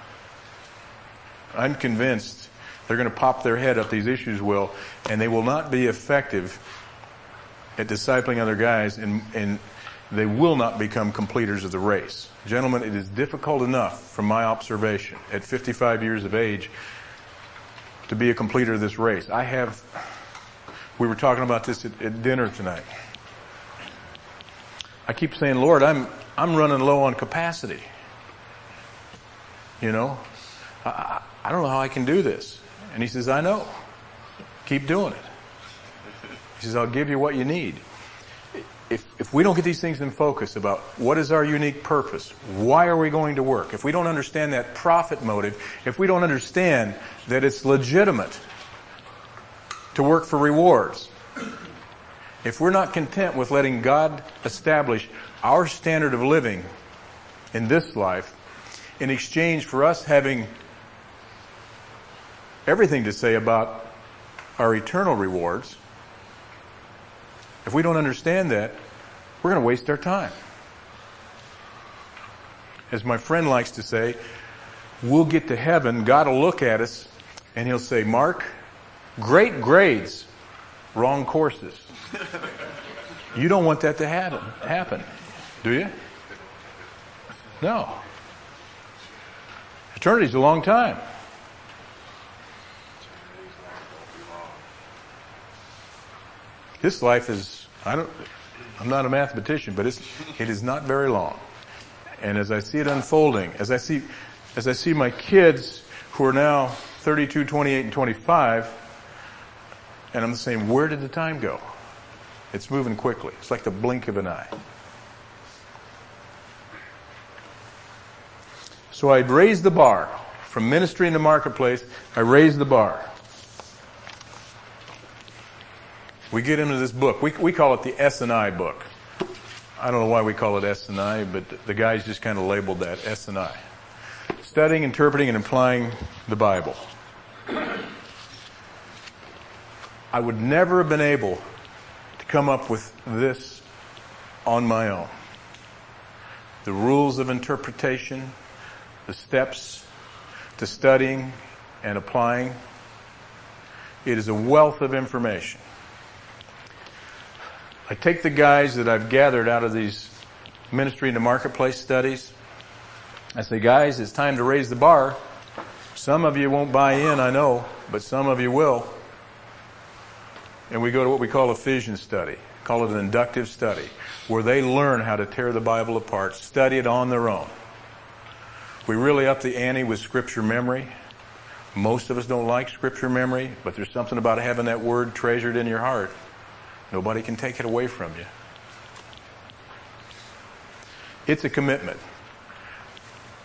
I'm convinced they're going to pop their head up. These issues will, and they will not be effective at discipling other guys, and, and they will not become completers of the race. Gentlemen, it is difficult enough, from my observation, at 55 years of age, to be a completer of this race. I have, we were talking about this at, at dinner tonight. I keep saying, Lord, I'm, I'm running low on capacity. You know, I, I don't know how I can do this. And he says, I know. Keep doing it. He says, I'll give you what you need. If, if we don't get these things in focus about what is our unique purpose, why are we going to work, if we don't understand that profit motive, if we don't understand that it's legitimate to work for rewards, if we're not content with letting God establish our standard of living in this life in exchange for us having everything to say about our eternal rewards, if we don't understand that, we're going to waste our time. As my friend likes to say, we'll get to heaven, God will look at us, and he'll say, Mark, great grades, wrong courses. You don't want that to happen, happen, do you? No. Eternity's a long time. This life is, I don't, I'm not a mathematician, but it's, it is not very long. And as I see it unfolding, as I see, as I see my kids who are now 32, 28, and 25, and I'm saying, where did the time go? It's moving quickly. It's like the blink of an eye. So I'd raise the bar. From ministry in the marketplace, I raised the bar. We get into this book. We, we call it the S&I book. I don't know why we call it S&I, but the guys just kind of labeled that S&I. Studying, interpreting, and applying the Bible. I would never have been able come up with this on my own. The rules of interpretation, the steps to studying and applying. It is a wealth of information. I take the guys that I've gathered out of these ministry in the marketplace studies. I say, guys, it's time to raise the bar. Some of you won't buy in, I know, but some of you will. And we go to what we call a Ephesian study. Call it an inductive study, where they learn how to tear the Bible apart, study it on their own. We really up the ante with scripture memory. Most of us don't like scripture memory, but there's something about having that word treasured in your heart. Nobody can take it away from you. It's a commitment.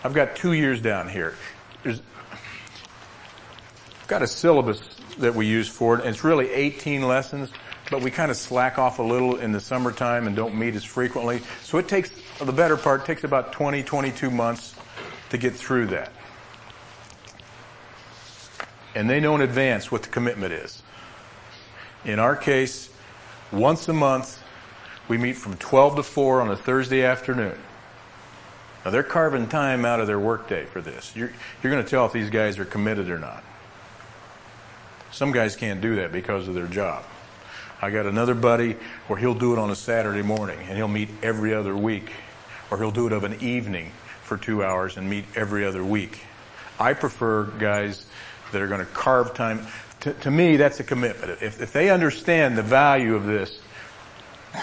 I've got two years down here. There's, I've got a syllabus that we use for it, and it's really 18 lessons, but we kind of slack off a little in the summertime and don't meet as frequently. So it takes, the better part, takes about 20, 22 months to get through that. And they know in advance what the commitment is. In our case, once a month, we meet from 12 to 4 on a Thursday afternoon. Now they're carving time out of their workday for this. You're, you're going to tell if these guys are committed or not. Some guys can't do that because of their job. I got another buddy where he'll do it on a Saturday morning and he'll meet every other week. Or he'll do it of an evening for two hours and meet every other week. I prefer guys that are going to carve time. To, to me, that's a commitment. If, if they understand the value of this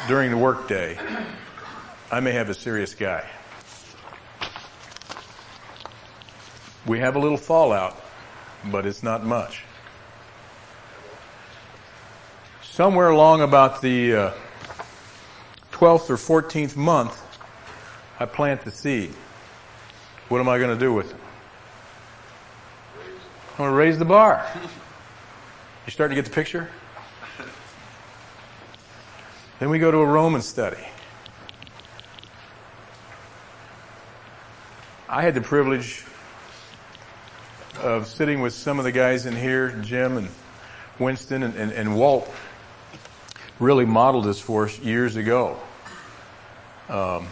during the workday, I may have a serious guy. We have a little fallout, but it's not much. Somewhere along about the uh, 12th or 14th month, I plant the seed. What am I going to do with it? I'm going to raise the bar. You starting to get the picture? Then we go to a Roman study. I had the privilege of sitting with some of the guys in here, Jim and Winston and, and, and Walt really modeled this for us years ago. Um,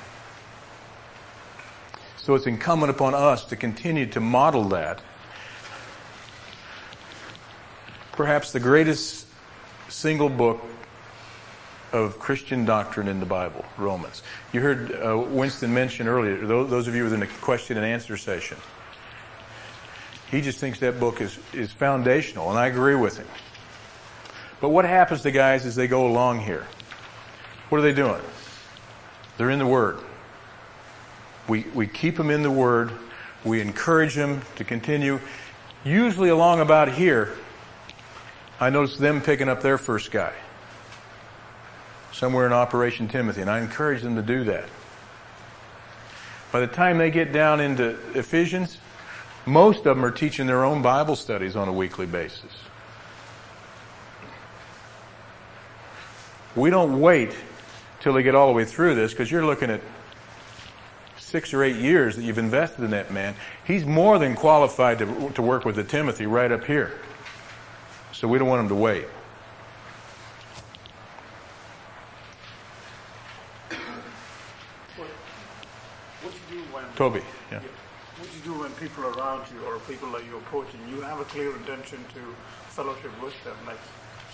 so it's incumbent upon us to continue to model that. Perhaps the greatest single book of Christian doctrine in the Bible, Romans. You heard uh, Winston mention earlier, those, those of you within the question and answer session. He just thinks that book is, is foundational, and I agree with him. But what happens to guys as they go along here? What are they doing? They're in the Word. We, we keep them in the Word. We encourage them to continue. Usually along about here, I notice them picking up their first guy. Somewhere in Operation Timothy, and I encourage them to do that. By the time they get down into Ephesians, most of them are teaching their own Bible studies on a weekly basis. We don't wait till they get all the way through this because you're looking at six or eight years that you've invested in that man. He's more than qualified to, to work with the Timothy right up here. So we don't want him to wait. What you do when Toby, yeah. What you do when people around you or people that you're approaching, you have a clear intention to fellowship with them, like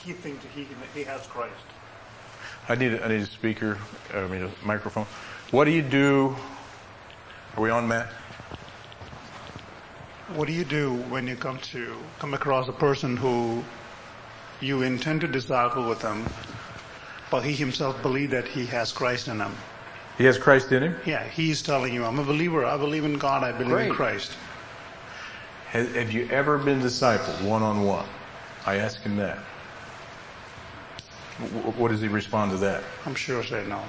he thinks he he has Christ. I need a, I need a speaker, I mean a microphone. What do you do? Are we on, Matt? What do you do when you come to come across a person who you intend to disciple with them, but he himself believes that he has Christ in him. He has Christ in him? Yeah, he's telling you, I'm a believer. I believe in God. I believe Great. in Christ. Have you ever been discipled one on one? I ask him that. W- What does he respond to that? I'm sure he'll say no.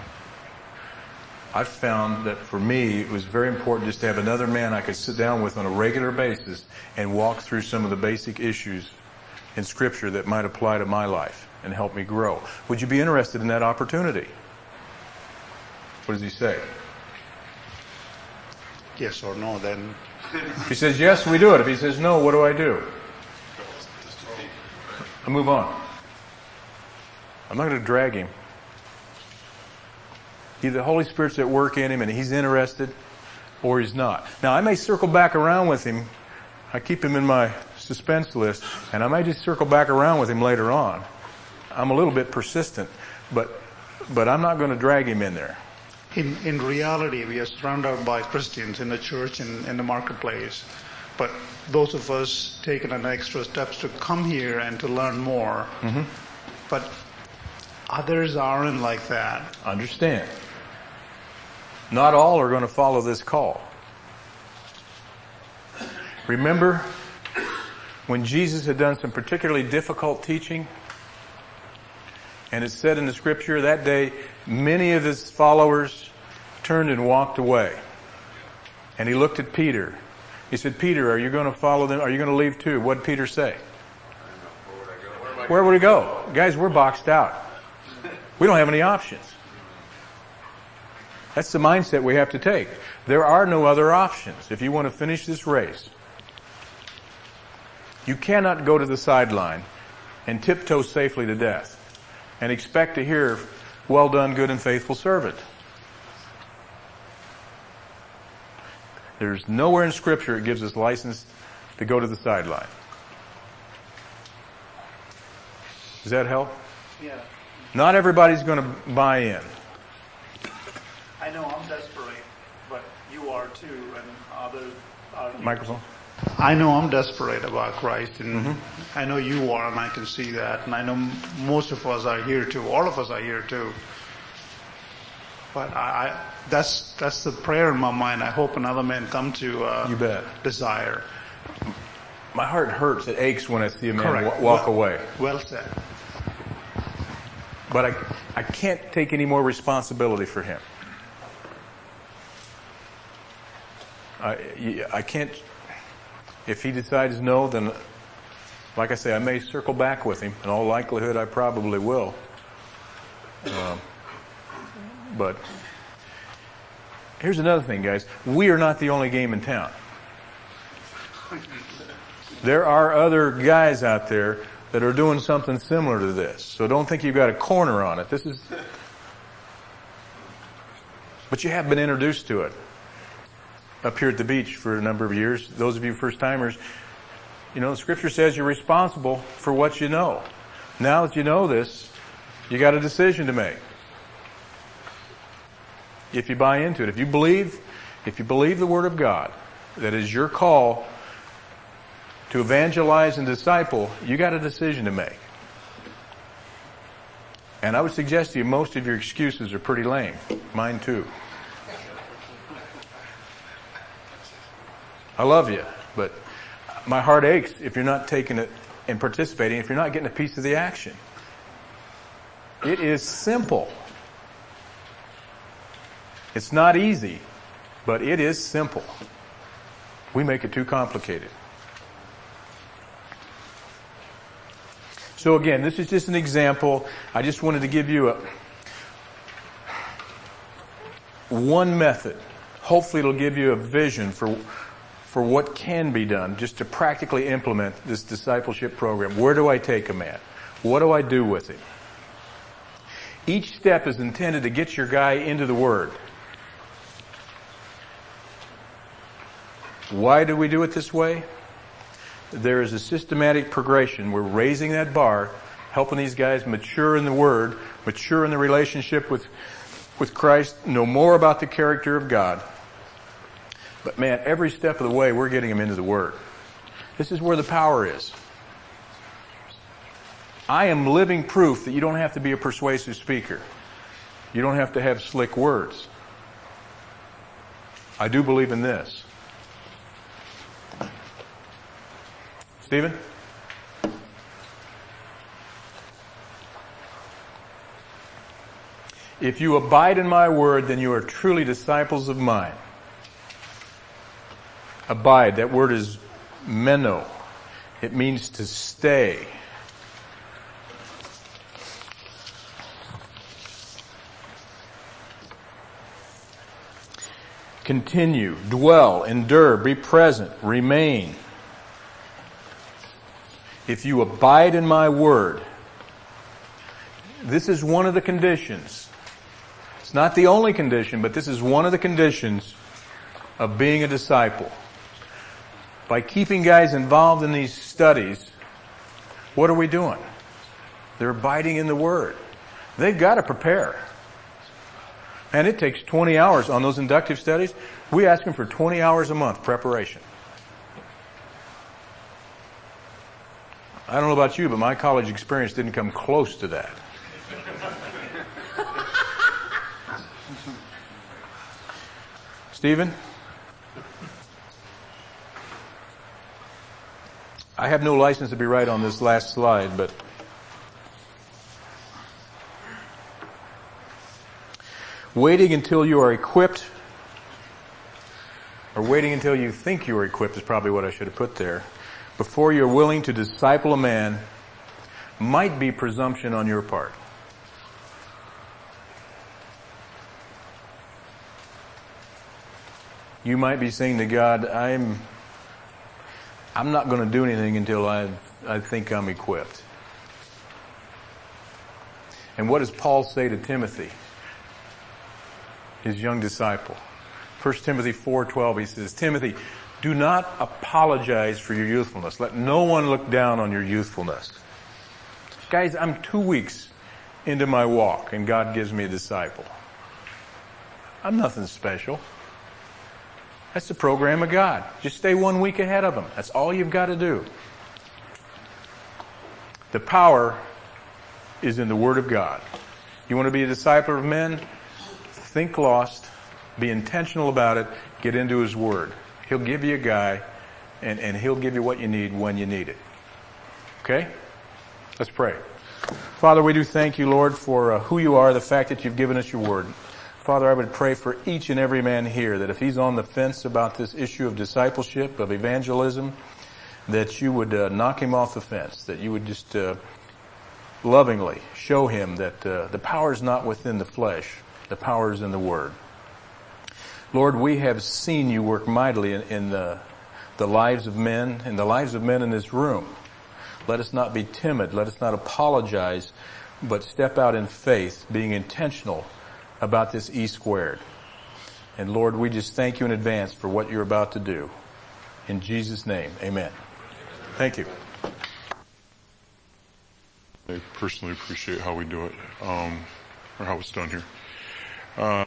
I've found that for me, it was very important just to have another man I could sit down with on a regular basis and walk through some of the basic issues in scripture that might apply to my life and help me grow. Would you be interested in that opportunity? What does he say? Yes or no, then he says yes, we do it. If he says no, what do I do? I move on. I'm not going to drag him. Either the Holy Spirit's at work in him and he's interested, or he's not. Now, I may circle back around with him. I keep him in my suspense list, and I may just circle back around with him later on. I'm a little bit persistent, but but I'm not going to drag him in there. in, in reality, we are surrounded by Christians in the church and in the marketplace. But those of us taking an extra steps to come here and to learn more. Mm-hmm. But others aren't like that. Understand. Not all are going to follow this call. Remember when Jesus had done some particularly difficult teaching? And it said in the scripture that day, many of his followers turned and walked away. And he looked at Peter. He said, Peter, are you going to follow them? Are you going to leave too? What did Peter say? Where would he go? Guys, we're boxed out. We don't have any options. That's the mindset we have to take. There are no other options if you want to finish this race. You cannot go to the sideline and tiptoe safely to death and expect to hear, well done, good and faithful servant. There's nowhere in scripture it gives us license to go to the sideline. Does that help? Yeah. Not everybody's going to buy in. I know I'm desperate, but you are too, and others are. Microphone. I know I'm desperate about Christ, and Mm-hmm. I know you are, and I can see that, and I know most of us are here too. All of us are here too. But I, I that's that's the prayer in my mind. I hope another man come to uh, You bet. desire. My heart hurts. It aches when I see a man wa- walk Well- away. Well said. But I, I can't take any more responsibility for him. I, I can't, if he decides no, then, like I say, I may circle back with him. In all likelihood, I probably will. Um, but here's another thing, guys. We are not the only game in town. There are other guys out there that are doing something similar to this. So don't think you've got a corner on it. This is, but you have been introduced to it up here at the beach for a number of years. Those of you first timers, you know, the scripture says you're responsible for what you know. Now that you know this, you got a decision to make. If you buy into it, if you believe, if you believe the word of God, that is your call to evangelize and disciple, you got a decision to make. And I would suggest to you most of your excuses are pretty lame. Mine too. I love you, but my heart aches if you're not taking it and participating, if you're not getting a piece of the action. It is simple. It's not easy, but it is simple. We make it too complicated. So again, this is just an example. I just wanted to give you a one method. Hopefully it'll give you a vision for for what can be done just to practically implement this discipleship program. Where do I take a man? What do I do with him? Each step is intended to get your guy into the Word. Why do we do it this way? There is a systematic progression. We're raising that bar, helping these guys mature in the Word, mature in the relationship with, with Christ, know more about the character of God. But man, every step of the way, we're getting them into the Word. This is where the power is. I am living proof that you don't have to be a persuasive speaker. You don't have to have slick words. I do believe in this. Stephen? If you abide in my word, then you are truly disciples of mine. Abide, that word is meno. It means to stay. Continue, dwell, endure, be present, remain. If you abide in my word, this is one of the conditions. It's not the only condition, but this is one of the conditions of being a disciple. By keeping guys involved in these studies, what are we doing? They're abiding in the Word. They've got to prepare. And it takes 20 hours on those inductive studies. We ask them for 20 hours a month preparation. I don't know about you, but my college experience didn't come close to that. Stephen? I have no license to be right on this last slide, but waiting until you are equipped, or waiting until you think you are equipped is probably what I should have put there, before you're willing to disciple a man might be presumption on your part. You might be saying to God, I'm, I'm not going to do anything until I, I think I'm equipped. And what does Paul say to Timothy, his young disciple? 1 Timothy 4:12 he says, "Timothy, do not apologize for your youthfulness. Let no one look down on your youthfulness." Guys, I'm 2 weeks into my walk and God gives me a disciple. I'm nothing special. That's the program of God. Just stay one week ahead of Him. That's all you've got to do. The power is in the Word of God. You want to be a disciple of men? Think lost. Be intentional about it. Get into His Word. He'll give you a guy, and, and He'll give you what you need when you need it. Okay? Let's pray. Father, we do thank you, Lord, for uh, who you are, the fact that you've given us your Word. Father, I would pray for each and every man here that if he's on the fence about this issue of discipleship, of evangelism, that you would uh, knock him off the fence, that you would just uh, lovingly show him that uh, the power is not within the flesh, the power is in the Word. Lord, we have seen you work mightily in, in the, the lives of men, in the lives of men in this room. Let us not be timid. Let us not apologize, but step out in faith, being intentional about this E squared. And Lord, we just thank you in advance for what you're about to do. In Jesus' name, amen. Thank you. I personally appreciate how we do it, um, or how it's done here. Uh,